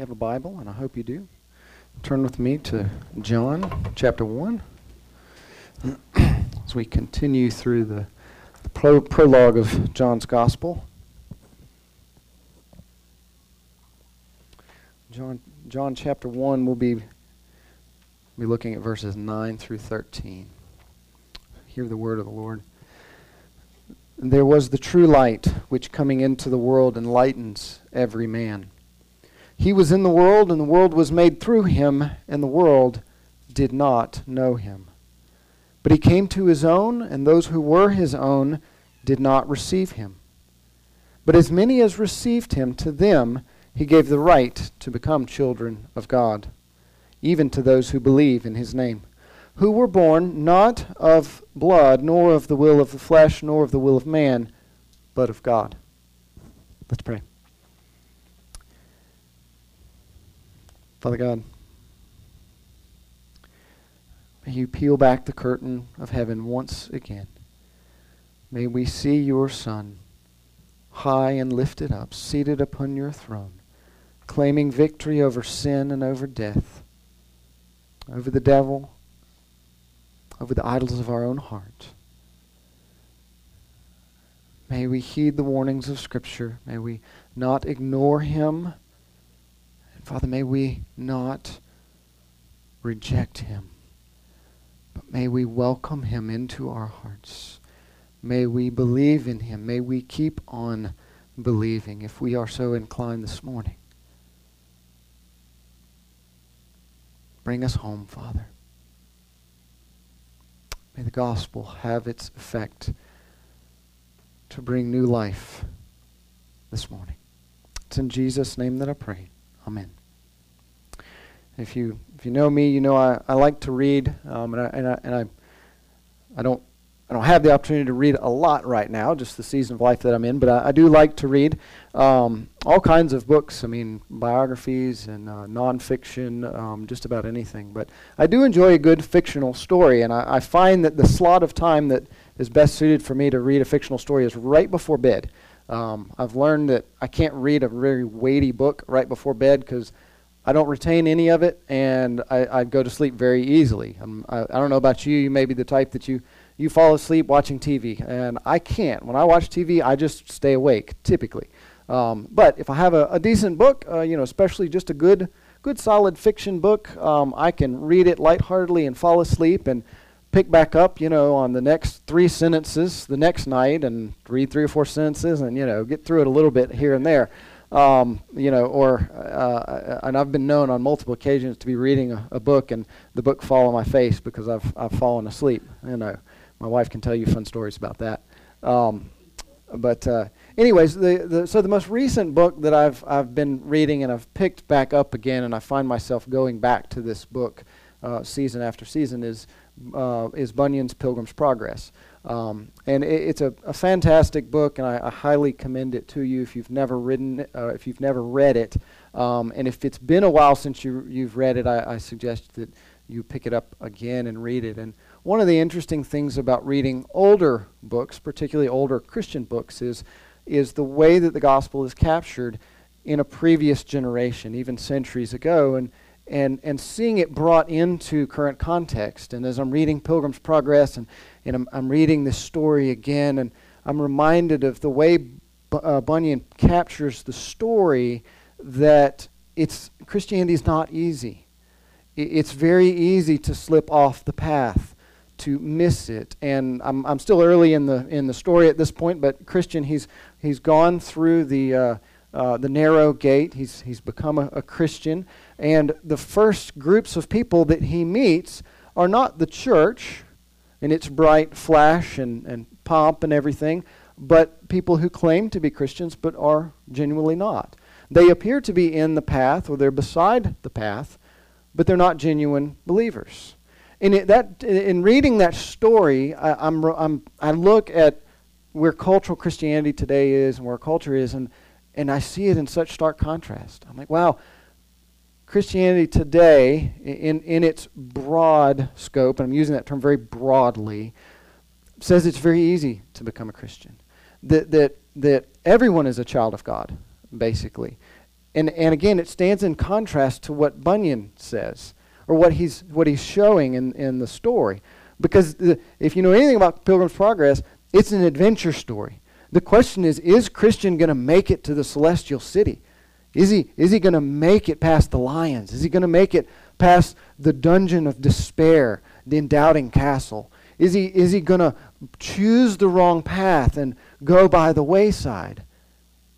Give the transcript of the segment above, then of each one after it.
you have a Bible, and I hope you do, turn with me to John chapter 1 as we continue through the, the pro- prologue of John's Gospel. John, John chapter 1, we'll be, be looking at verses 9 through 13. Hear the word of the Lord. There was the true light, which coming into the world enlightens every man. He was in the world, and the world was made through him, and the world did not know him. But he came to his own, and those who were his own did not receive him. But as many as received him, to them he gave the right to become children of God, even to those who believe in his name, who were born not of blood, nor of the will of the flesh, nor of the will of man, but of God. Let's pray. Father God, may you peel back the curtain of heaven once again. May we see your Son, high and lifted up, seated upon your throne, claiming victory over sin and over death, over the devil, over the idols of our own heart. May we heed the warnings of Scripture. May we not ignore him Father, may we not reject him, but may we welcome him into our hearts. May we believe in him. May we keep on believing if we are so inclined this morning. Bring us home, Father. May the gospel have its effect to bring new life this morning. It's in Jesus' name that I pray. Amen. If you if you know me, you know I, I like to read, um, and I and I, and I I don't I don't have the opportunity to read a lot right now, just the season of life that I'm in, but I, I do like to read um, all kinds of books. I mean, biographies and uh, nonfiction, um, just about anything. But I do enjoy a good fictional story, and I, I, find that the slot of time that is best suited for me to read a fictional story is right before bed. Um, I've learned that I can't read a very weighty book right before bed because I don't retain any of it, and I, I go to sleep very easily. I, I don't know about you. You may be the type that you, you fall asleep watching TV, and I can't. When I watch TV, I just stay awake, typically. Um, but if I have a, a decent book, uh, you know, especially just a good, good solid fiction book, um, I can read it lightheartedly and fall asleep and pick back up, you know, on the next three sentences the next night and read three or four sentences and, you know, get through it a little bit here and there. Um, you know, or uh, and I've been known on multiple occasions to be reading a, a, book and the book fall on my face because I've I've fallen asleep. You know, my wife can tell you fun stories about that. Um, but uh, anyways, the, the so the most recent book that I've I've been reading and I've picked back up again, and I find myself going back to this book uh, season after season is uh, is Bunyan's Pilgrim's Progress. Um, and it, it's a, a, fantastic book, and I, I, highly commend it to you if you've never written, uh, if you've never read it. Um, and if it's been a while since you, you've read it, I, I, suggest that you pick it up again and read it. And one of the interesting things about reading older books, particularly older Christian books, is is the way that the gospel is captured in a previous generation, even centuries ago, and and and seeing it brought into current context. And as I'm reading Pilgrim's Progress and and I'm, I'm reading this story again, and I'm reminded of the way B- uh, Bunyan captures the story that it's Christianity is not easy. it's very easy to slip off the path, to miss it. And I'm, I'm still early in the in the story at this point, but Christian, he's he's gone through the uh, uh, the narrow gate. He's he's become a, a Christian, and the first groups of people that he meets are not the church in its bright flash and, and pomp and everything, but people who claim to be Christians but are genuinely not. They appear to be in the path or they're beside the path, but they're not genuine believers. In, it, that, in reading that story, I, I'm, I'm, I look at where cultural Christianity today is and where culture is, and, and I see it in such stark contrast. I'm like, wow, Christianity today, in, in its broad scope, and I'm using that term very broadly, says it's very easy to become a Christian. That, that, that everyone is a child of God, basically. And, and again, it stands in contrast to what Bunyan says, or what he's, what he's showing in, in the story. Because the, if you know anything about Pilgrim's Progress, it's an adventure story. The question is is Christian going to make it to the celestial city? Is he, is he going to make it past the lions? Is he going to make it past the dungeon of despair, the doubting castle? Is he, is he going to choose the wrong path and go by the wayside?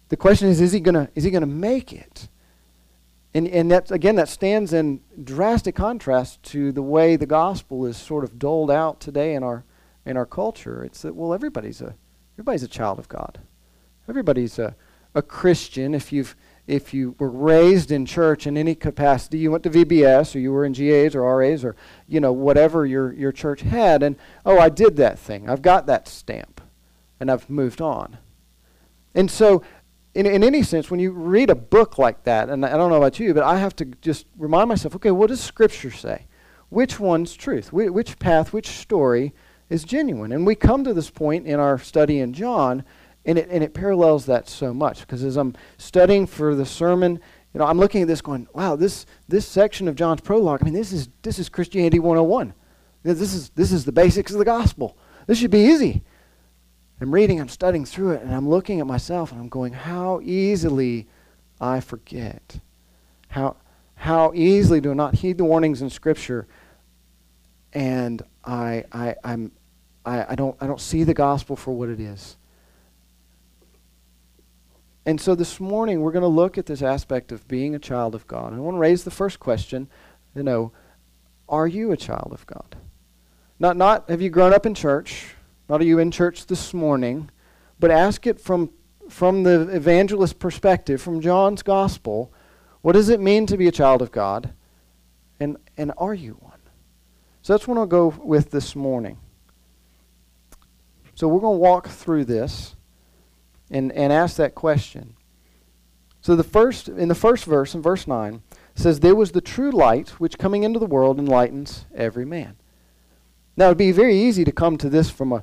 The question is, is he going to make it? And, and that, again, that stands in drastic contrast to the way the gospel is sort of doled out today in our, in our culture. It's that, well, everybody's a, everybody's a child of God. Everybody's a, a Christian if you've if you were raised in church in any capacity, you went to VBS or you were in GAs or RAs or you know whatever your your church had, and oh, I did that thing. I've got that stamp, and I've moved on. And so, in in any sense, when you read a book like that, and I don't know about you, but I have to just remind myself, okay, what does Scripture say? Which one's truth? Wh- which path? Which story is genuine? And we come to this point in our study in John and it, and it parallels that so much because as I'm studying for the sermon, you know, I'm looking at this going, wow, this, this section of John's prologue, I mean, this is, this is Christianity 101. This is, this is the basics of the gospel. This should be easy. I'm reading, I'm studying through it, and I'm looking at myself and I'm going, how easily I forget. How, how easily do I not heed the warnings in Scripture and I, I, I'm, I, I, don't, I don't see the gospel for what it is. And so this morning we're going to look at this aspect of being a child of God. And I want to raise the first question, you know, are you a child of God? Not not have you grown up in church? Not are you in church this morning? But ask it from from the evangelist perspective, from John's gospel, what does it mean to be a child of God? And and are you one? So that's what I'll go with this morning. So we're going to walk through this and, and ask that question. So the first in the first verse, in verse 9, says, There was the true light which coming into the world enlightens every man. Now it'd be very easy to come to this from a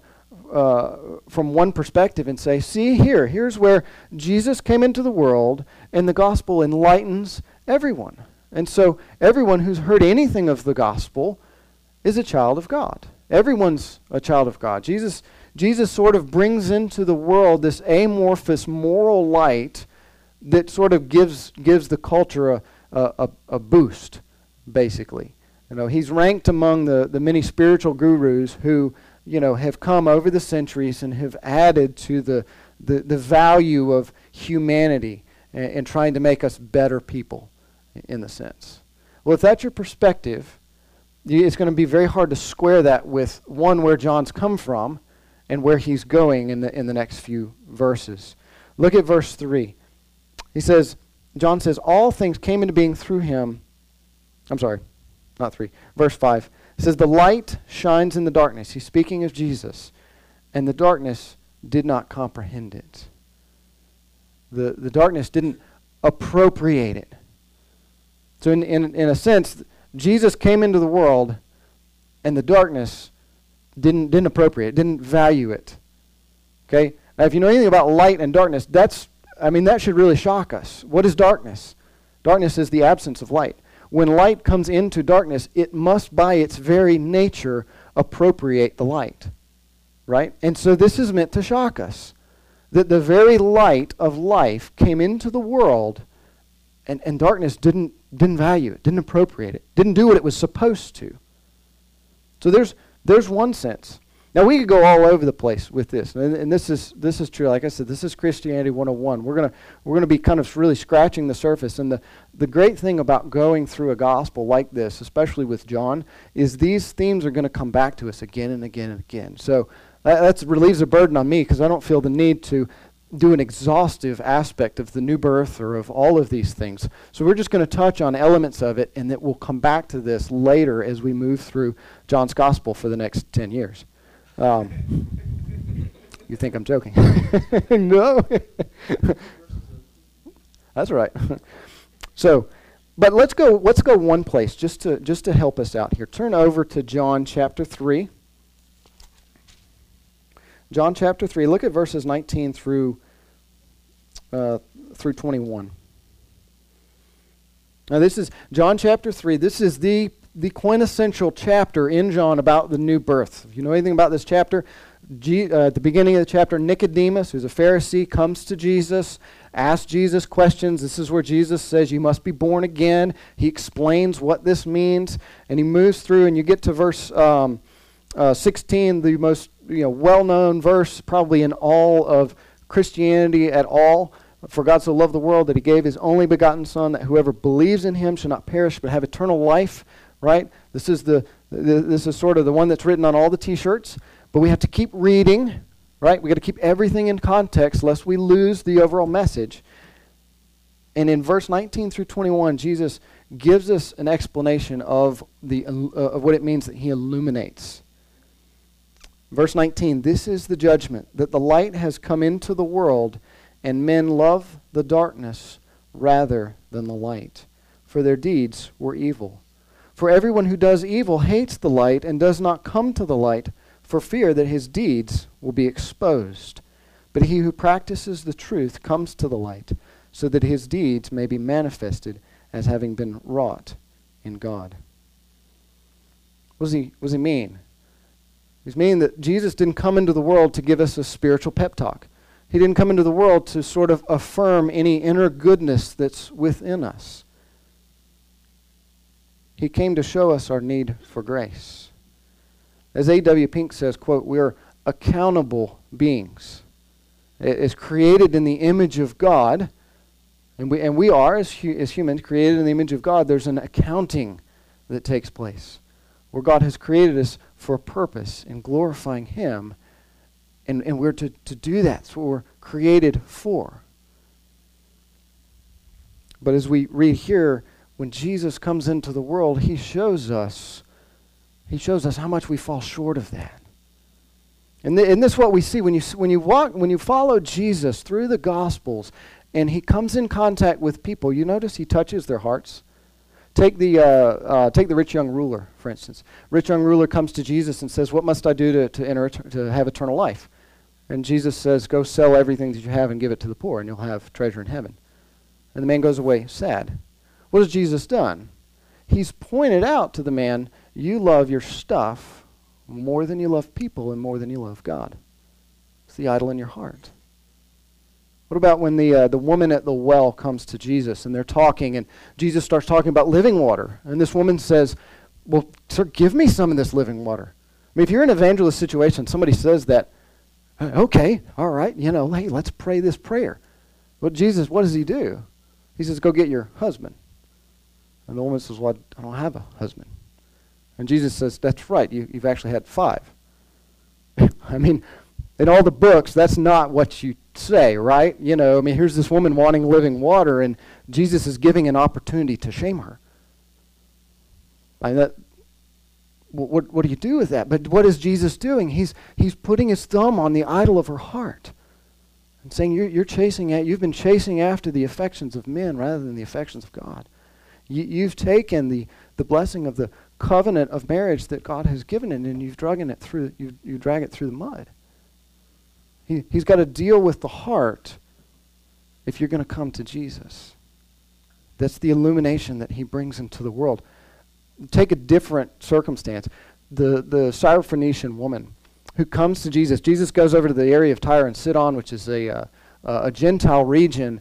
uh, from one perspective and say, see here, here's where Jesus came into the world and the gospel enlightens everyone. And so everyone who's heard anything of the gospel is a child of God. Everyone's a child of God. Jesus Jesus sort of brings into the world this amorphous moral light that sort of gives, gives the culture a, a, a boost, basically. You know, he's ranked among the, the many spiritual gurus who, you know, have come over the centuries and have added to the, the, the value of humanity and, and trying to make us better people, in the sense. Well, if that's your perspective, it's going to be very hard to square that with one where John's come from and where he's going in the, in the next few verses. Look at verse 3. He says, John says, All things came into being through him. I'm sorry, not 3. Verse 5. It says, The light shines in the darkness. He's speaking of Jesus. And the darkness did not comprehend it. The, the darkness didn't appropriate it. So, in, in, in a sense, Jesus came into the world, and the darkness didn't, didn't appropriate, didn't value it. Okay? Now, if you know anything about light and darkness, that's, I mean, that should really shock us. What is darkness? Darkness is the absence of light. When light comes into darkness, it must, by its very nature, appropriate the light. Right? And so this is meant to shock us. That the very light of life came into the world, and, and darkness didn't, didn't value it, didn't appropriate it, didn't do what it was supposed to. So there's, there's one sense. Now we could go all over the place with this, and, and, this is this is true. Like I said, this is Christianity 101. We're gonna we're gonna be kind of really scratching the surface. And the the great thing about going through a gospel like this, especially with John, is these themes are to come back to us again and again and again. So that relieves a burden on me because I don't feel the need to do an exhaustive aspect of the new birth or of all of these things. So we're just going to touch on elements of it, and that we'll come back to this later as we move through John's Gospel for the next 10 years. Um, you think I'm joking? no. That's right. so, but let's go. Let's go one place just to just to help us out here. Turn over to John chapter three. John chapter 3, look at verses 19 through, uh, through 21. Now, this is John chapter 3. This is the, the quintessential chapter in John about the new birth. If you know anything about this chapter, G, uh, at the beginning of the chapter, Nicodemus, who's a Pharisee, comes to Jesus, asks Jesus questions. This is where Jesus says, You must be born again. He explains what this means, and he moves through, and you get to verse um, uh, 16, the most you know, well known verse probably in all of Christianity at all. For God so loved the world that he gave his only begotten Son, that whoever believes in him shall not perish but have eternal life. Right? This is the, the this is sort of the one that's written on all the T-shirts. But we have to keep reading, right? We got to keep everything in context lest we lose the overall message. And in verse 19 through 21, Jesus gives us an explanation of the uh, of what it means that he illuminates. Verse 19, this is the judgment that the light has come into the world and men love the darkness rather than the light, for their deeds were evil. For everyone who does evil hates the light and does not come to the light for fear that his deeds will be exposed. But he who practices the truth comes to the light, so that his deeds may be manifested as having been wrought in God. What does he, what does he mean? He's meaning that Jesus didn't come into the world to give us a spiritual pep talk. He didn't come into the world to sort of affirm any inner goodness that's within us. He came to show us our need for grace. As A.W. Pink says, quote, we are accountable beings. It is created in the image of God, and we, and we are, as, hu- as humans, created in the image of God. There's an accounting that takes place where God has created us for a purpose in glorifying Him, and, and we're to, to do that. That's what we're created for. But as we read here, when Jesus comes into the world, He shows us he shows us how much we fall short of that. And, th- and this is what we see when you, when you walk, when you follow Jesus through the Gospels, and he comes in contact with people. You notice he touches their hearts. Take the uh, uh, take the rich young ruler, for instance. Rich young ruler comes to Jesus and says, "What must I do to, to enter to have eternal life?" And Jesus says, "Go sell everything that you have and give it to the poor, and you'll have treasure in heaven." And the man goes away sad. What has Jesus done? He's pointed out to the man you love your stuff more than you love people and more than you love God. It's the idol in your heart. What about when the, uh, the woman at the well comes to Jesus and they're talking and Jesus starts talking about living water? And this woman says, Well, sir, give me some of this living water. I mean, if you're in an evangelist situation, somebody says that, uh, okay, all right, you know, hey, let's pray this prayer. But Jesus, what does he do? He says, Go get your husband. And the woman says, Well, I don't have a husband. And Jesus says, That's right, you, you've actually had five. I mean, in all the books, that's not what you say, right? You know, I mean, here's this woman wanting living water, and Jesus is giving an opportunity to shame her. I mean, that, what, what do you do with that? But what is Jesus doing? He's, he's putting his thumb on the idol of her heart and saying, you're, you're chasing at, you've been chasing after the affections of men rather than the affections of God. You, you've taken the, the blessing of the covenant of marriage that God has given it, and you've dragging it through, you, you drag it through the mud. He, he's got to deal with the heart if you're going to come to Jesus. That's the illumination that he brings into the world. Take a different circumstance. The, the Syrophoenician woman who comes to Jesus. Jesus goes over to the area of Tyre and Sidon, which is a, uh, a Gentile region,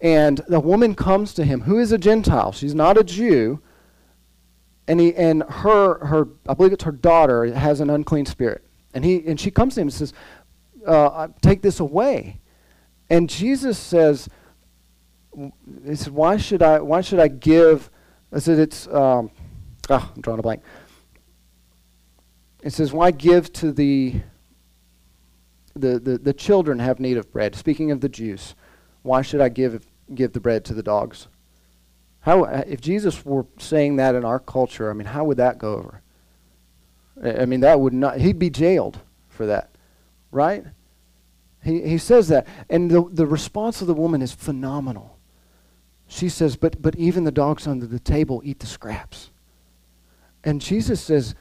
and the woman comes to him, who is a Gentile. She's not a Jew, and he and her her I believe it's her daughter has an unclean spirit, and he and she comes to him and says, uh, "Take this away," and Jesus says, "He said, why should I why should I give?" I said, "It's um, oh, I'm drawing a blank." It says, "Why give to the the, the the children have need of bread?" Speaking of the Jews, why should I give give the bread to the dogs? How, if Jesus were saying that in our culture, I mean, how would that go over? I mean, that would not, he'd be jailed for that, right? He, he says that. And the, the response of the woman is phenomenal. She says, but, but even the dogs under the table eat the scraps. And Jesus says,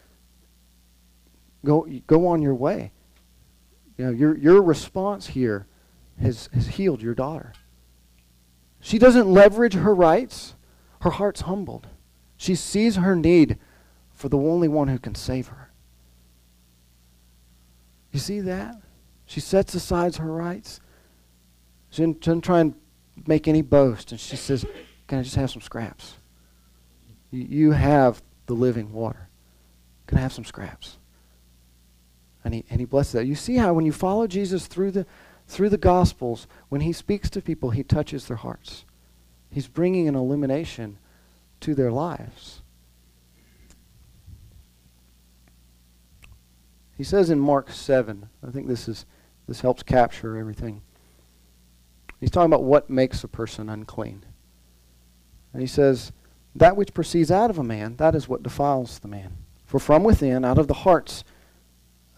go, go on your way. You know, your, your response here has, has healed your daughter. She doesn't leverage her rights Her heart's humbled. She sees her need for the only one who can save her. You see that? She sets aside her rights. She doesn't, doesn't try and make any boast. And she says, Can I just have some scraps? You, you have the living water. Can I have some scraps? And he, and he blesses that. You see how when you follow Jesus through the, through the Gospels, when he speaks to people, he touches their hearts. He's bringing an illumination to their lives. He says in Mark 7, I think this is this helps capture everything. He's talking about what makes a person unclean. And he says, That which proceeds out of a man, that is what defiles the man. For from within, out of the hearts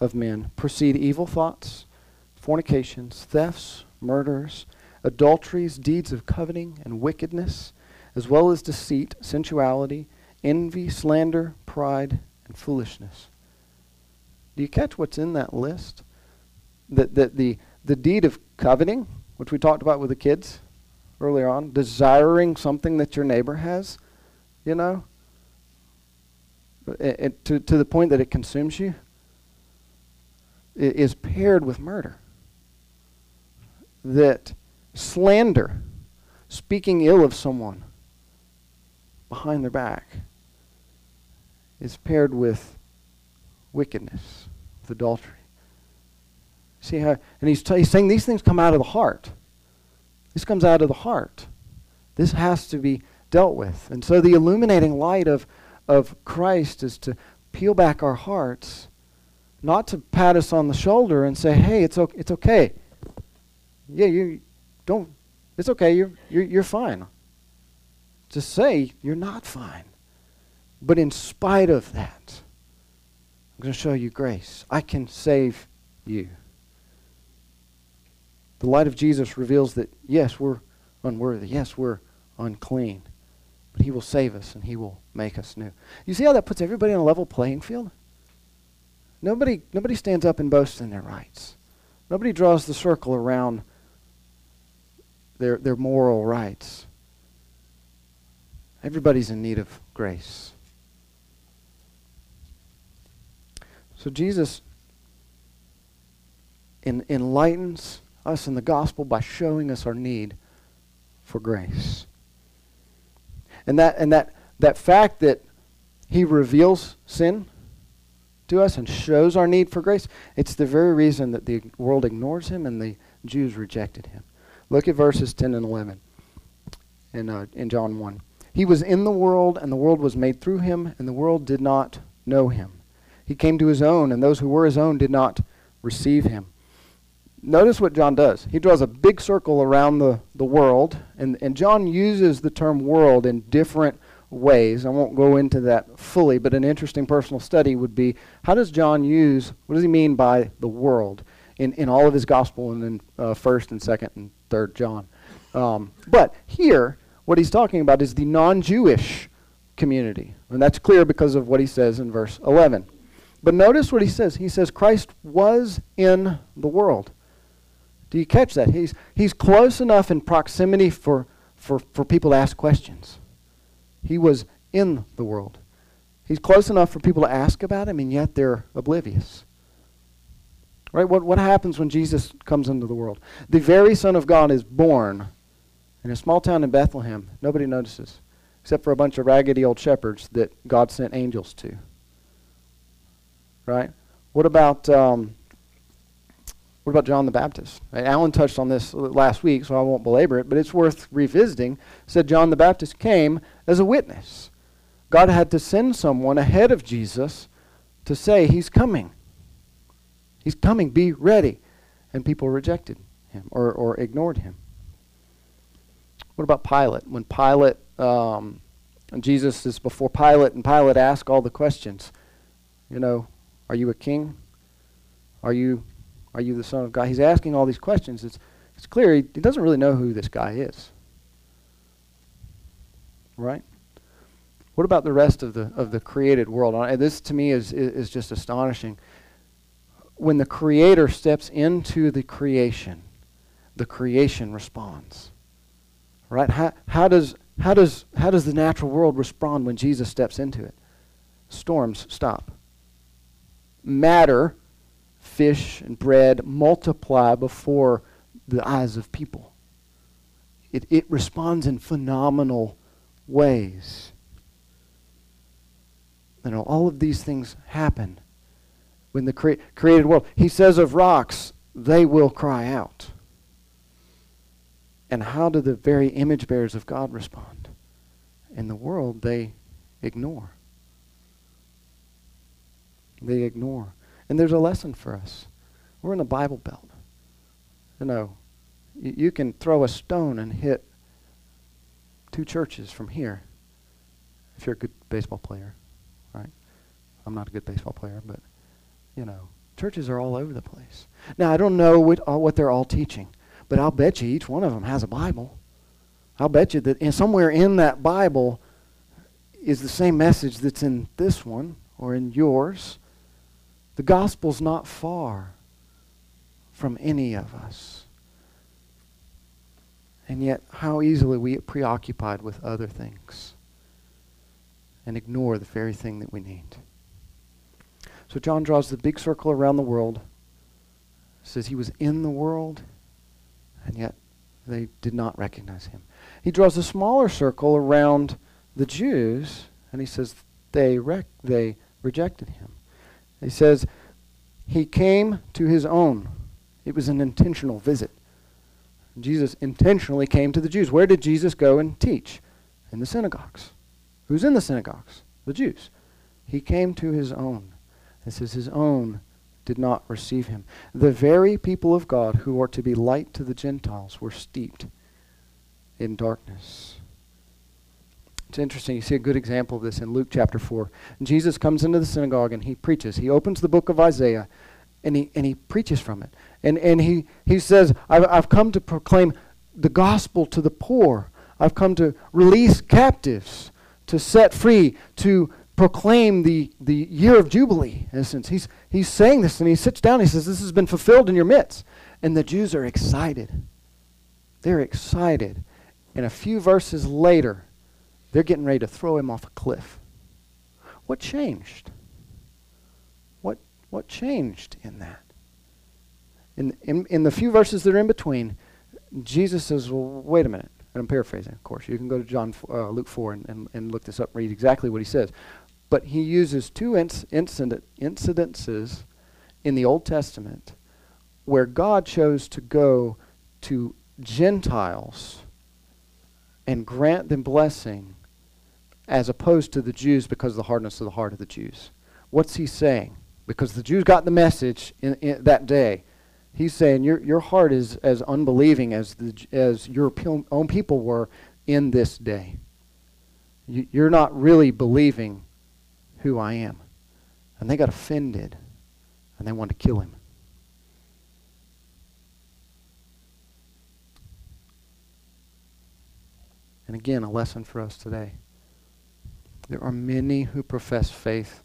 of men, proceed evil thoughts, fornications, thefts, murders, adulteries, deeds of coveting and wickedness, as well as deceit, sensuality, envy, slander, pride, and foolishness. Do you catch what's in that list? That, that the, the deed of coveting, which we talked about with the kids earlier on, desiring something that your neighbor has, you know, it, it, to, to the point that it consumes you, it is paired with murder. That slander, speaking ill of someone behind their back, is paired with wickedness, adultery. See how, and he's, t- he's saying these things come out of the heart. This comes out of the heart. This has to be dealt with. And so the illuminating light of, of Christ is to peel back our hearts, not to pat us on the shoulder and say, hey, it's, o- it's okay. Yeah, you don't, it's okay, you're, you're, you're fine. To say you're not fine. But in spite of that, I'm going to show you grace. I can save you. The light of Jesus reveals that, yes, we're unworthy. Yes, we're unclean. But He will save us and He will make us new. You see how that puts everybody on a level playing field? Nobody, nobody stands up and boasts in their rights. Nobody draws the circle around their, their moral rights. Everybody's in need of grace. So Jesus en- enlightens us in the gospel by showing us our need for grace. And that and that that fact that he reveals sin to us and shows our need for grace, it's the very reason that the world ignores him and the Jews rejected him. Look at verses 10 and 11 in, uh, in John 1. He was in the world, and the world was made through him, and the world did not know him. He came to his own, and those who were his own did not receive him. Notice what John does. He draws a big circle around the, the world, and, and John uses the term world in different ways. I won't go into that fully, but an interesting personal study would be how does John use, what does he mean by the world in, in all of his gospel and in uh, 1st and 2nd and 3rd John? Um, but here, what he's talking about is the non Jewish community. And that's clear because of what he says in verse 11. But notice what he says. He says, Christ was in the world. Do you catch that? He's, he's close enough in proximity for, for, for people to ask questions. He was in the world. He's close enough for people to ask about him, and yet they're oblivious. Right? What, what happens when Jesus comes into the world? The very Son of God is born in a small town in Bethlehem. Nobody notices, except for a bunch of raggedy old shepherds that God sent angels to right? What about um, what about John the Baptist? Right? Alan touched on this last week, so I won't belabor it, but it's worth revisiting. Said John the Baptist came as a witness. God had to send someone ahead of Jesus to say he's coming. He's coming. Be ready. And people rejected him or, or ignored him. What about Pilate? When Pilate, um, Jesus is before Pilate, and Pilate asks all the questions. You know, are you a king? Are you, are you the Son of God? He's asking all these questions. It's, it's clear he, he doesn't really know who this guy is. Right? What about the rest of the, of the created world? This to me is, is, is just astonishing. When the Creator steps into the creation, the creation responds. Right? How, how, does, how does, how does the natural world respond when Jesus steps into it? Storms stop. Matter, fish and bread, multiply before the eyes of people. It, it responds in phenomenal ways. You know, all of these things happen when the cre- created world. He says of rocks, they will cry out. And how do the very image bearers of God respond? In the world, they ignore. They ignore. And there's a lesson for us. We're in the Bible Belt. You know, you, you can throw a stone and hit two churches from here if you're a good baseball player, right? I'm not a good baseball player, but, you know, churches are all over the place. Now, I don't know what, uh, what they're all teaching. But I'll bet you each one of them has a Bible. I'll bet you that in, somewhere in that Bible is the same message that's in this one or in yours. The gospel's not far from any of us. And yet, how easily we get preoccupied with other things and ignore the very thing that we need. So, John draws the big circle around the world, says he was in the world, and yet they did not recognize him. He draws a smaller circle around the Jews, and he says they, rec- they rejected him. He says he came to his own. It was an intentional visit. Jesus intentionally came to the Jews. Where did Jesus go and teach? In the synagogues. Who's in the synagogues? The Jews. He came to his own. It says his own did not receive him. The very people of God who are to be light to the Gentiles were steeped in darkness. It's interesting. You see a good example of this in Luke chapter 4. Jesus comes into the synagogue and he preaches. He opens the book of Isaiah and he, and he preaches from it. And, and he, he says, I've, I've come to proclaim the gospel to the poor. I've come to release captives, to set free, to proclaim the, the year of Jubilee, in a sense. He's, he's saying this, and he sits down. And He says, This has been fulfilled in your midst. And the Jews are excited. They're excited. And a few verses later, they're getting ready to throw him off a cliff. What changed? What, what changed in that? In, in, in the few verses that are in between, Jesus says, Well, wait a minute. And I'm paraphrasing, of course. You can go to John, uh, Luke 4 and, and, and look this up and read exactly what he says. But he uses two inc- incident, incidences in the Old Testament where God chose to go to Gentiles and grant them blessing as opposed to the Jews because of the hardness of the heart of the Jews. What's he saying? Because the Jews got the message in, in that day. He's saying your, your heart is as unbelieving as, the, as your own people were in this day. You, you're not really believing who I am. And they got offended and they wanted to kill him. And again, a lesson for us today. There are many who profess faith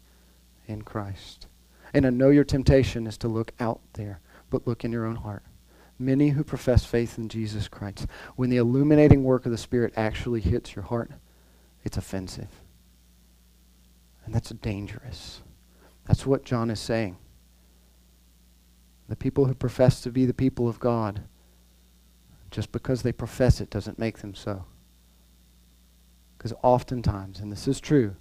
in Christ. And I know your temptation is to look out there, but look in your own heart. Many who profess faith in Jesus Christ. When the illuminating work of the Spirit actually hits your heart, it's offensive. And that's dangerous. That's what John is saying. The people who profess to be the people of God, just because they profess it doesn't make them so. Because oftentimes, and this is true,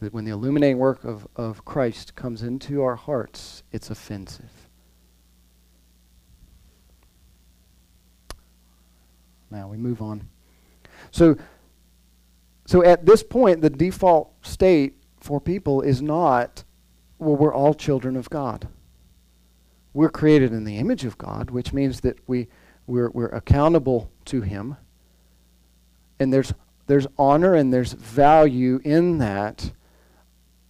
that when the illuminating work of, of Christ comes into our hearts, it's offensive. Now we move on. So so at this point, the default state for people is not, well, we're all children of God. We're created in the image of God, which means that we, we're, we're accountable to Him. And there's, there's honor and there's value in that.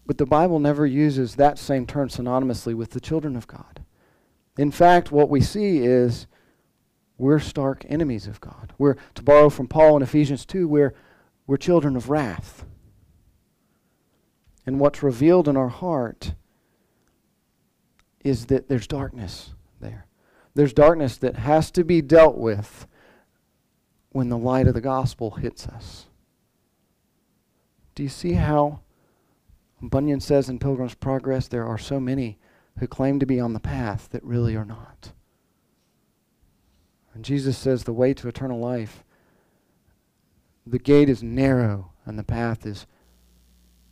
But the Bible never uses that same term synonymously with the children of God. In fact, what we see is we're stark enemies of God. We're, to borrow from Paul in Ephesians 2, we're we're children of wrath. And what's revealed in our heart is that there's darkness there. There's darkness that has to be dealt with when the light of the gospel hits us. Do you see how Bunyan says in Pilgrim's Progress there are so many who claim to be on the path that really are not? And Jesus says the way to eternal life, the gate is narrow and the path is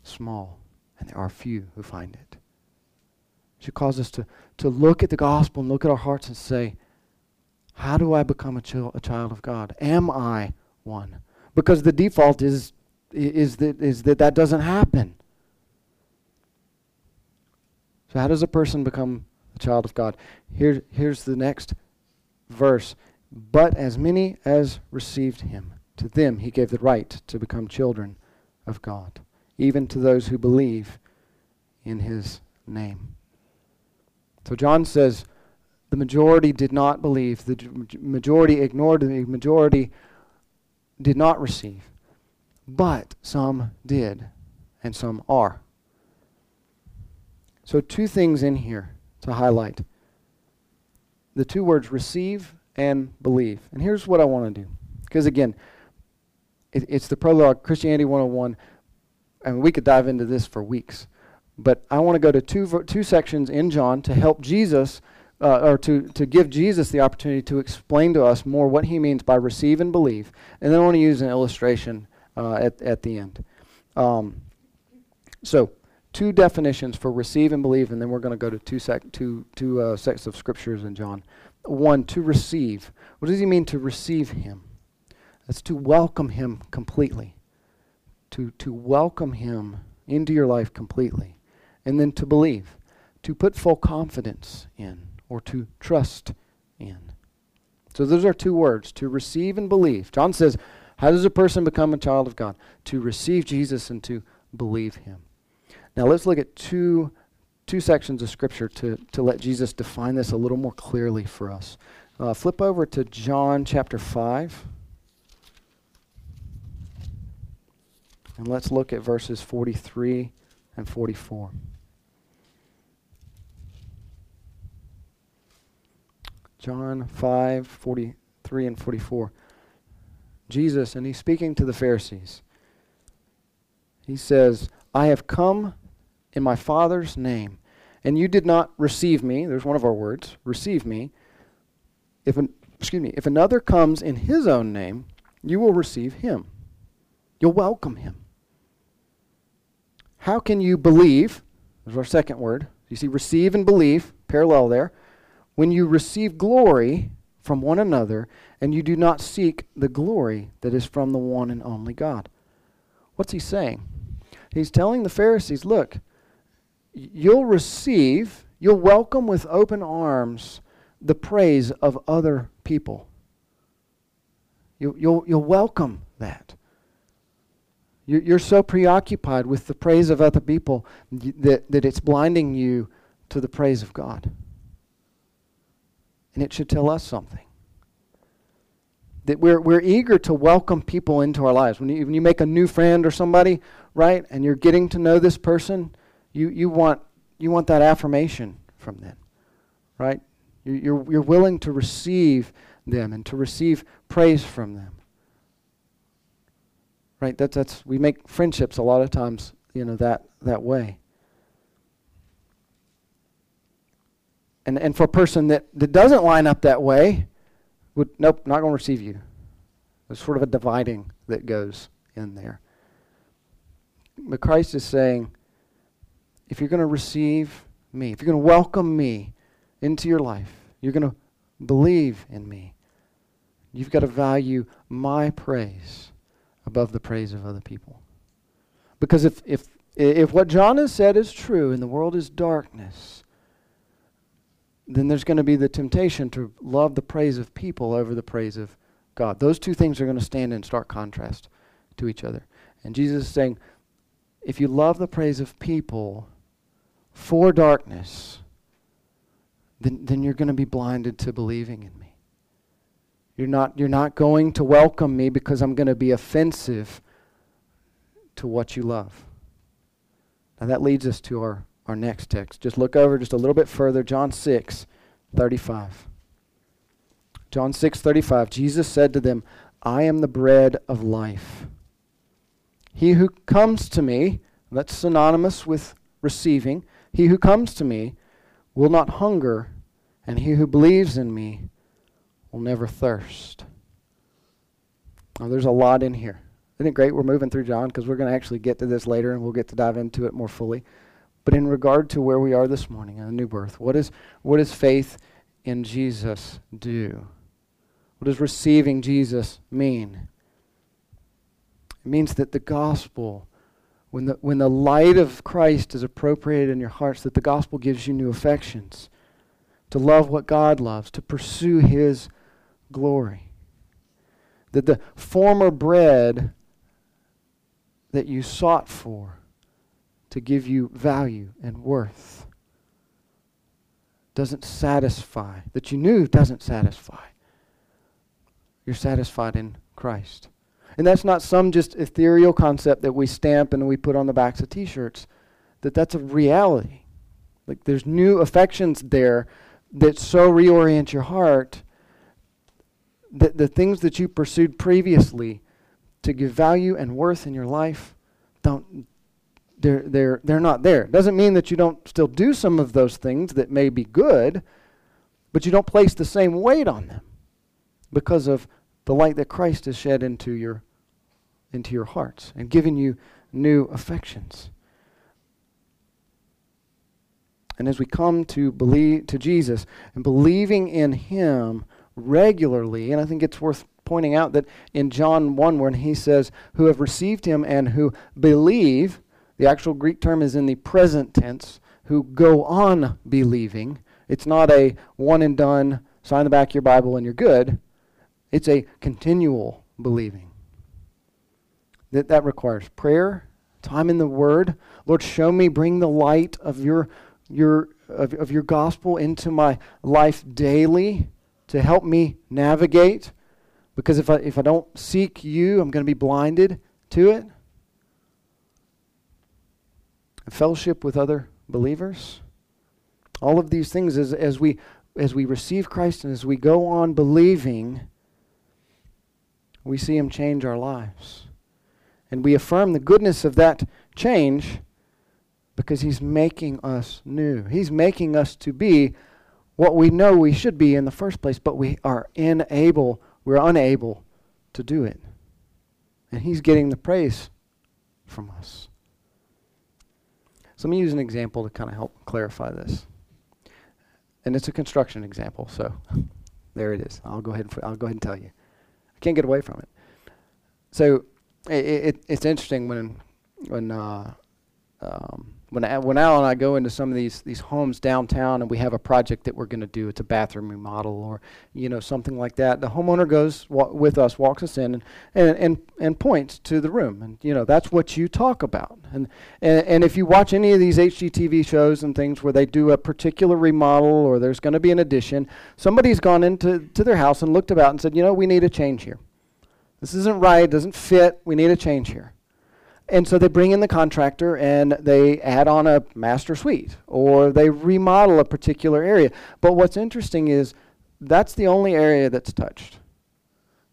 small, and there are few who find it. It should cause us to, to look at the gospel and look at our hearts and say, how do I become a, a child of God? Am I one? Because the default is, is, that, is that that doesn't happen. So, how does a person become a child of God? Here, here's the next verse. But as many as received him, to them he gave the right to become children of God, even to those who believe in his name. So John says the majority did not believe, the majority ignored, the majority did not receive. But some did, and some are. So, two things in here to highlight the two words receive and believe. And here's what I want to do. Because again, it, it's the prologue, Christianity 101, and we could dive into this for weeks. But I want to go to two, two sections in John to help Jesus, uh, or to, to give Jesus the opportunity to explain to us more what he means by receive and believe. And then I want to use an illustration uh, at, at the end. Um, so, two definitions for receive and believe, and then we're going to go to two, sec- two, two uh, of scriptures in John. One, to receive. What does he mean to receive him? That's to welcome him completely. To, to welcome him into your life completely. And then to believe. To put full confidence in or to trust in. So those are two words to receive and believe. John says, How does a person become a child of God? To receive Jesus and to believe him. Now let's look at two two sections of Scripture to, to let Jesus define this a little more clearly for us. Uh, flip over to John chapter 5. And let's look at verses 43 and 44. John 5, 43 and 44. Jesus, and he's speaking to the Pharisees. He says, I have come in my Father's name, and you did not receive me. There's one of our words, receive me. If an, excuse me, if another comes in his own name, you will receive him. You'll welcome him. How can you believe? There's our second word. You see, receive and believe, parallel there. When you receive glory from one another, and you do not seek the glory that is from the one and only God. What's he saying? He's telling the Pharisees, look, you'll receive, you'll welcome with open arms the praise of other people. You, you'll, you'll welcome that. You, you're so preoccupied with the praise of other people that, that it's blinding you to the praise of God. And it should tell us something. That we're, we're eager to welcome people into our lives. When you, when you make a new friend or somebody, right, and you're getting to know this person, you, you, want, you want that affirmation from them, right? You, you're, you're willing to receive them and to receive praise from them. Right? That's, that's, we make friendships a lot of times, you know, that, that way. And, and for a person that, that doesn't line up that way, would, nope, not going to receive you. There's sort of a dividing that goes in there. But Christ is saying, if you're going to receive me, if you're going to welcome me into your life, you're going to believe in me, you've got to value my praise above the praise of other people. Because if, if, if what John has said is true and the world is darkness, then there's going to be the temptation to love the praise of people over the praise of God. Those two things are going to stand in stark contrast to each other. And Jesus is saying, if you love the praise of people for darkness, then, then you're going to be blinded to believing in me. You're not, you're not going to welcome me because I'm going to be offensive to what you love. Now that leads us to our our next text. Just look over just a little bit further, John 6, 35. John 6, 35. Jesus said to them, I am the bread of life. He who comes to me, that's synonymous with receiving, he who comes to me will not hunger, and he who believes in me will never thirst. Now, there's a lot in here. Isn't it great we're moving through John because we're going to actually get to this later and we'll get to dive into it more fully. But in regard to where we are this morning in a new birth, what, is, what does faith in Jesus do? What does receiving Jesus mean? It means that the gospel, when the, when the light of Christ is appropriated in your hearts, that the gospel gives you new affections to love what God loves, to pursue His glory. That the former bread that you sought for to give you value and worth doesn't satisfy, that you knew doesn't satisfy. You're satisfied in Christ. And that's not some just ethereal concept that we stamp and we put on the backs of t shirts, that that's a reality. Like there's new affections there that so reorient your heart that the things that you pursued previously to give value and worth in your life don't they're they're they're not there. Doesn't mean that you don't still do some of those things that may be good, but you don't place the same weight on them because of the light that Christ has shed into your into your hearts and given you new affections. And as we come to believe to Jesus and believing in him regularly, and I think it's worth pointing out that in John 1 when he says who have received him and who believe, the actual Greek term is in the present tense, who go on believing. It's not a one and done, sign the back of your Bible and you're good. It's a continual believing. That, that requires prayer, time in the Word. Lord, show me, bring the light of your, your, of, of your gospel into my life daily to help me navigate. Because if I, if I don't seek you, I'm going to be blinded to it. Fellowship with other believers. All of these things as, as we as we receive Christ and as we go on believing, we see Him change our lives. And we affirm the goodness of that change because He's making us new. He's making us to be what we know we should be in the first place, but we are unable, we're unable to do it. And He's getting the praise from us. So let me use an example to kind of help clarify this. And it's a construction example, so there it is. I'll go ahead and, I'll go ahead and tell you. I can't get away from it. So it, it, it's interesting when when uh, um, when when Al and I go into some of these these homes downtown and we have a project that we're going to do, it's a bathroom remodel or you know something like that. The homeowner goes with us, walks us in, and, and and and points to the room, and you know that's what you talk about. And, and and if you watch any of these HGTV shows and things where they do a particular remodel or there's going to be an addition, somebody's gone into to their house and looked about and said, you know, we need a change here. This isn't right, doesn't fit, we need a change here. And so they bring in the contractor and they add on a master suite or they remodel a particular area. But what's interesting is that's the only area that's touched.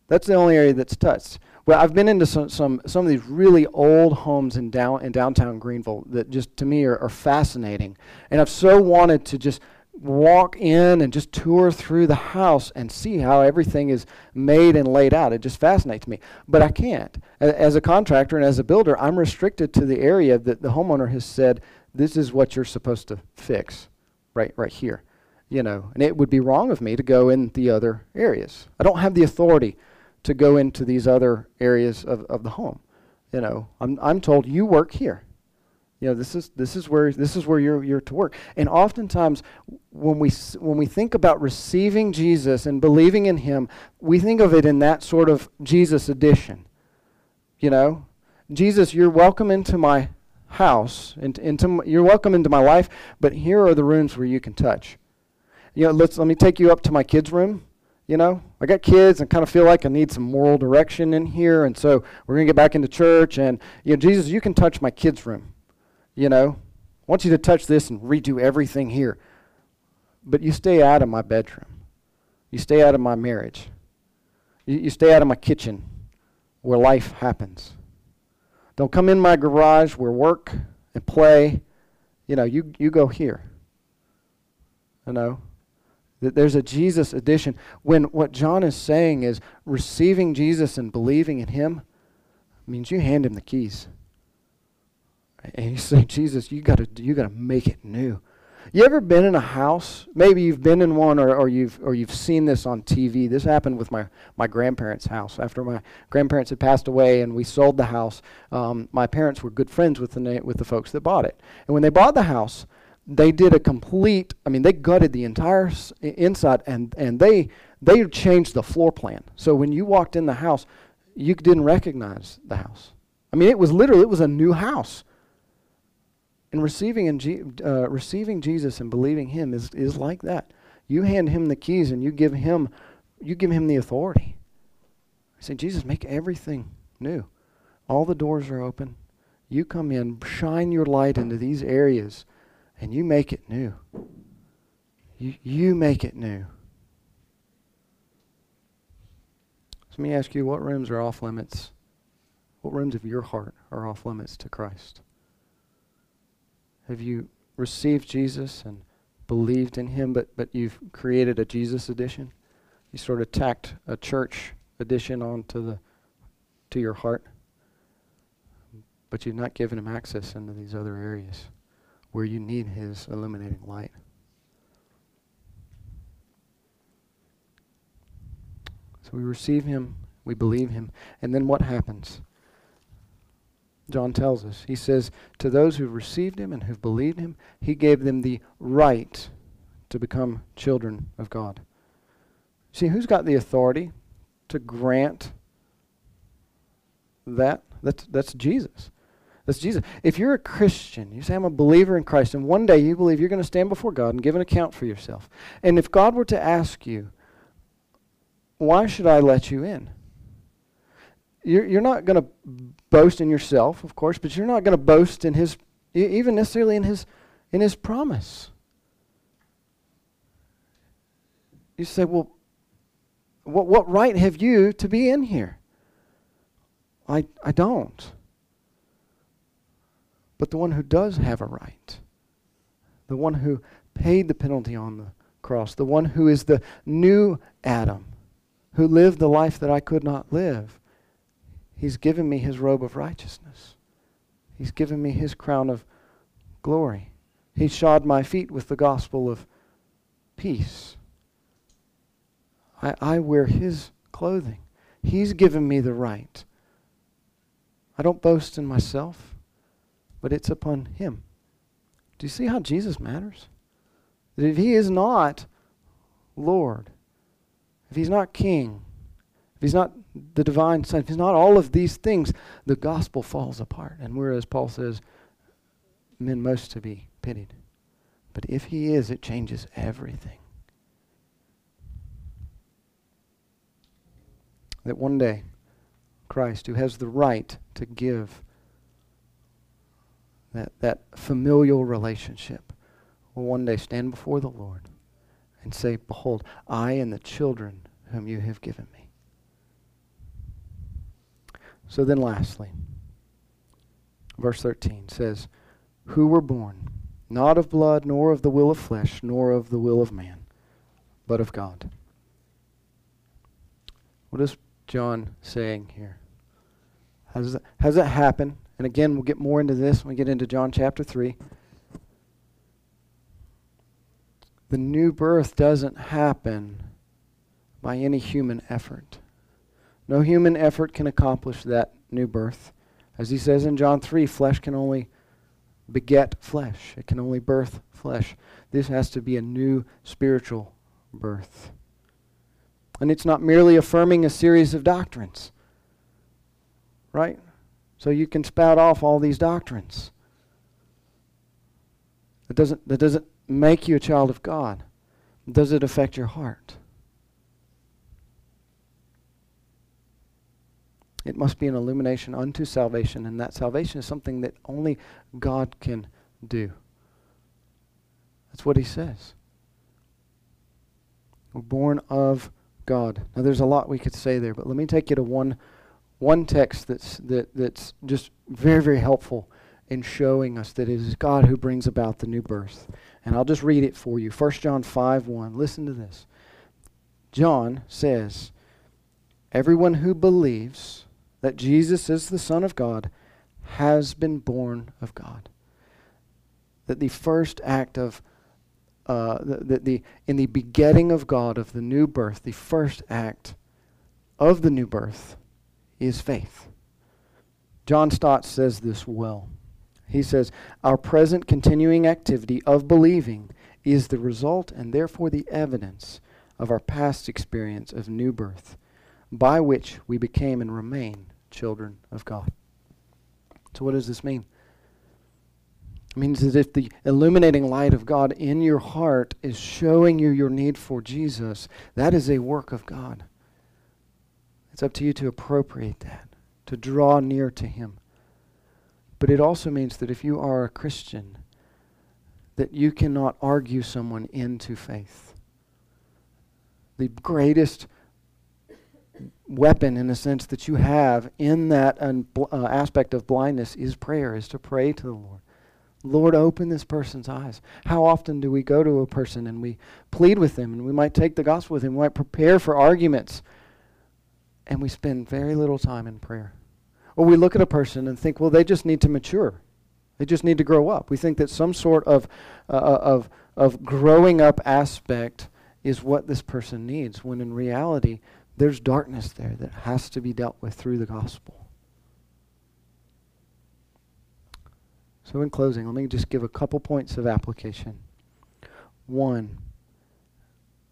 That's the only area that's touched. Well, I've been into some, some, some of these really old homes in, down, in downtown Greenville that just to me are, are fascinating. And I've so wanted to just walk in and just tour through the house and see how everything is made and laid out. It just fascinates me. But I can't. As a contractor and as a builder, I'm restricted to the area that the homeowner has said, this is what you're supposed to fix right right here. You know, and it would be wrong of me to go in the other areas. I don't have the authority to go into these other areas of, of the home. You know, I'm I'm told you work here. You know, this is this is where this is where you're you're to work. And oftentimes, when we when we think about receiving Jesus and believing in Him, we think of it in that sort of Jesus edition. You know, Jesus, you're welcome into my house, into, into you're welcome into my life. But here are the rooms where you can touch. You know, let's let me take you up to my kids' room. You know, I got kids and kind of feel like I need some moral direction in here, and so we're gonna get back into church. And you know, Jesus, you can touch my kids' room you know, I want you to touch this and redo everything here. But you stay out of my bedroom. You stay out of my marriage. You, you stay out of my kitchen where life happens. Don't come in my garage where work and play. You know, you, you go here. You know, That there's a Jesus edition. When what John is saying is receiving Jesus and believing in him means you hand him the keys. And you say, Jesus, you gotta you gotta make it new. You ever been in a house? Maybe you've been in one or, or you've or you've seen this on TV. This happened with my, my grandparents' house. After my grandparents had passed away and we sold the house, um, my parents were good friends with the with the folks that bought it. And when they bought the house, they did a complete I mean they gutted the entire inside and and they they changed the floor plan. So when you walked in the house, you didn't recognize the house. I mean it was literally it was a new house. And receiving, in G, uh, receiving Jesus and believing Him is, is like that. You hand Him the keys and you give Him, you give Him the authority. I say, Jesus, make everything new. All the doors are open. You come in, shine your light into these areas, and you make it new. You, you make it new. So let me ask you, what rooms are off limits? What rooms of your heart are off limits to Christ? Have you received Jesus and believed in him, but, but you've created a Jesus edition? You sort of tacked a church edition onto the to your heart, but you've not given him access into these other areas where you need his illuminating light. So we receive him, we believe him, and then what happens? John tells us. He says, To those who've received him and who've believed him, he gave them the right to become children of God. See, who's got the authority to grant that? That's, that's Jesus. That's Jesus. If you're a Christian, you say, I'm a believer in Christ, and one day you believe you're going to stand before God and give an account for yourself. And if God were to ask you, why should I let you in? You're, you're not going to boast in yourself, of course, but you're not going to boast in his, even necessarily in his, in his promise. You say, well, what, what right have you to be in here? I, I don't. But the one who does have a right, the one who paid the penalty on the cross, the one who is the new Adam, who lived the life that I could not live, He's given me his robe of righteousness. He's given me his crown of glory. He shod my feet with the gospel of peace. I, I wear his clothing. He's given me the right. I don't boast in myself, but it's upon him. Do you see how Jesus matters? That if he is not Lord, if he's not King, if he's not the divine Son, if he's not all of these things, the gospel falls apart. And we're, as Paul says, men most to be pitied. But if he is, it changes everything. That one day, Christ, who has the right to give that, that familial relationship, will one day stand before the Lord and say, Behold, I and the children whom you have given me. So then, lastly, verse 13 says, Who were born not of blood, nor of the will of flesh, nor of the will of man, but of God. What is John saying here? Does, that, does that happen? And again, we'll get more into this when we get into John chapter 3. The new birth doesn't happen by any human effort. No human effort can accomplish that new birth. As he says in John 3, flesh can only beget flesh, it can only birth flesh. This has to be a new spiritual birth. And it's not merely affirming a series of doctrines, right? So you can spout off all these doctrines. That doesn't, that doesn't make you a child of God. Does it affect your heart? It must be an illumination unto salvation, and that salvation is something that only God can do. That's what he says. We're born of God. Now, there's a lot we could say there, but let me take you to one, one text that's, that, that's just very, very helpful in showing us that it is God who brings about the new birth. And I'll just read it for you. 1 John 5 1. Listen to this. John says, Everyone who believes that Jesus is the Son of God has been born of God. That the first act of uh, the, in the begetting of God, of the new birth, the first act of the new birth is faith. John Stott says this well. He says, Our present continuing activity of believing is the result and therefore the evidence of our past experience of new birth, by which we became and remain children of God. So, what does this mean? It means that if the illuminating light of God in your heart is showing you your need for Jesus, that is a work of God. It's up to you to appropriate that, to draw near to Him. But it also means that if you are a Christian, that you cannot argue someone into faith. The greatest weapon, in a sense, that you have in that un- uh, aspect of blindness is prayer, is to pray to the Lord. Lord, open this person's eyes. How often do we go to a person and we plead with them and we might take the gospel with them, we might prepare for arguments, and we spend very little time in prayer? Or we look at a person and think, well, they just need to mature. They just need to grow up. We think that some sort of, uh, uh of, of growing up aspect is what this person needs, when in reality, there's darkness there that has to be dealt with through the gospel. So, in closing, let me just give a couple points of application. One,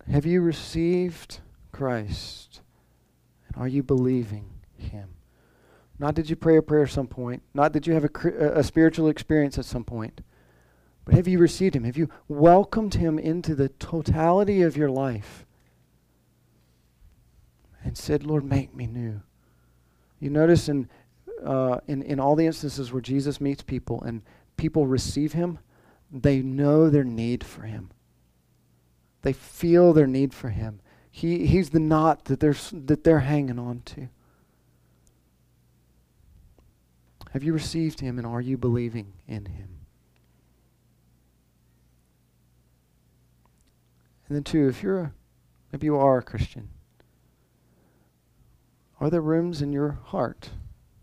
have you received Christ? And are you believing Him? Not did you pray a prayer at some point, not did you have a, a spiritual experience at some point, but have you received Him? Have you welcomed Him into the totality of your life and said, Lord, make me new? You notice in uh, in, in all the instances where Jesus meets people and people receive him, they know their need for him. They feel their need for him. He, he's the knot that they're, that they're hanging on to. Have you received him and are you believing in him? And then, two, if you're a, maybe you are a Christian, are there rooms in your heart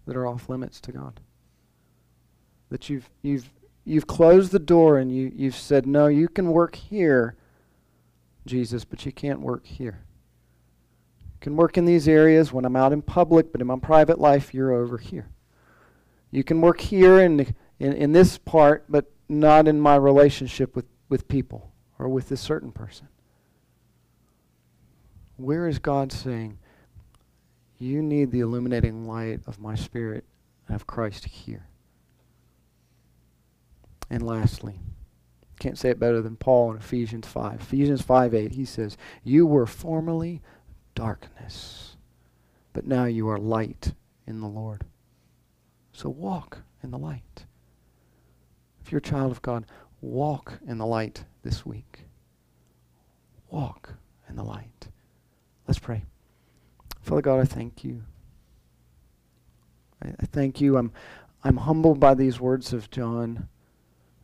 that are off limits to God. That you've you've you've closed the door and you, you've said, No, you can work here, Jesus, but you can't work here. You can work in these areas when I'm out in public, but in my private life, you're over here. You can work here in, in, in this part, but not in my relationship with, with people or with this certain person. Where is God saying, you need the illuminating light of my spirit and of Christ here. And lastly, can't say it better than Paul in Ephesians 5. Ephesians 5 8, he says, You were formerly darkness, but now you are light in the Lord. So walk in the light. If you're a child of God, walk in the light this week. Walk in the light. Let's pray. Father God, I thank you. I, I thank you. I'm, I'm humbled by these words of John.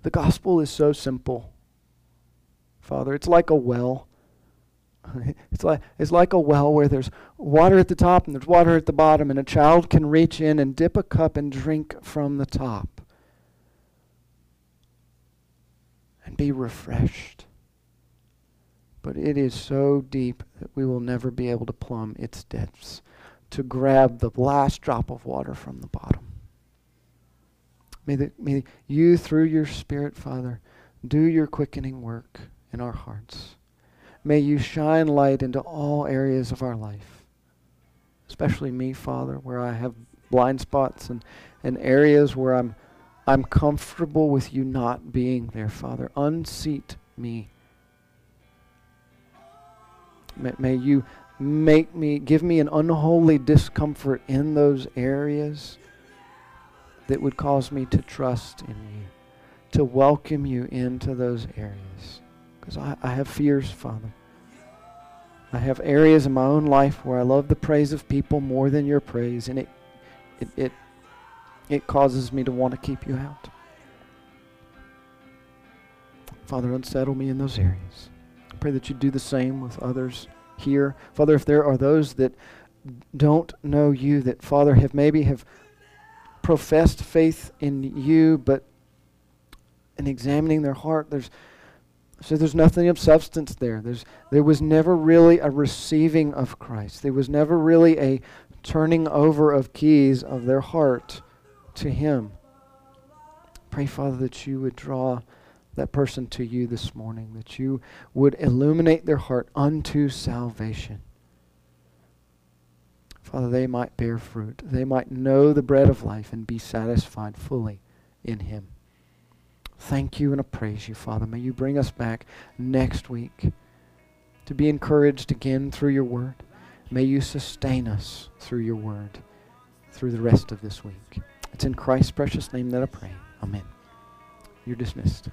The gospel is so simple. Father, it's like a well. It's like, it's like a well where there's water at the top and there's water at the bottom, and a child can reach in and dip a cup and drink from the top and be refreshed but it is so deep that we will never be able to plumb its depths to grab the last drop of water from the bottom. May, the, may you, through your Spirit, Father, do your quickening work in our hearts. May you shine light into all areas of our life, especially me, Father, where I have blind spots and, and areas where I'm, I'm comfortable with you not being there, Father. Unseat me May, may you make me, give me an unholy discomfort in those areas that would cause me to trust in you, to welcome you into those areas. Because I, I have fears, Father. I have areas in my own life where I love the praise of people more than your praise, and it, it, it, it causes me to want to keep you out. Father, unsettle me in those areas. Pray that you do the same with others here. Father, if there are those that don't know you, that, Father, have maybe have professed faith in you, but in examining their heart, there's so there's nothing of substance there. There's, there was never really a receiving of Christ. There was never really a turning over of keys of their heart to Him. Pray, Father, that you would draw that person to you this morning, that you would illuminate their heart unto salvation. Father, they might bear fruit. They might know the bread of life and be satisfied fully in Him thank you and I praise you, Father. May you bring us back next week to be encouraged again through your word. May you sustain us through your word through the rest of this week. It's in Christ's precious name that I pray. Amen. You're dismissed.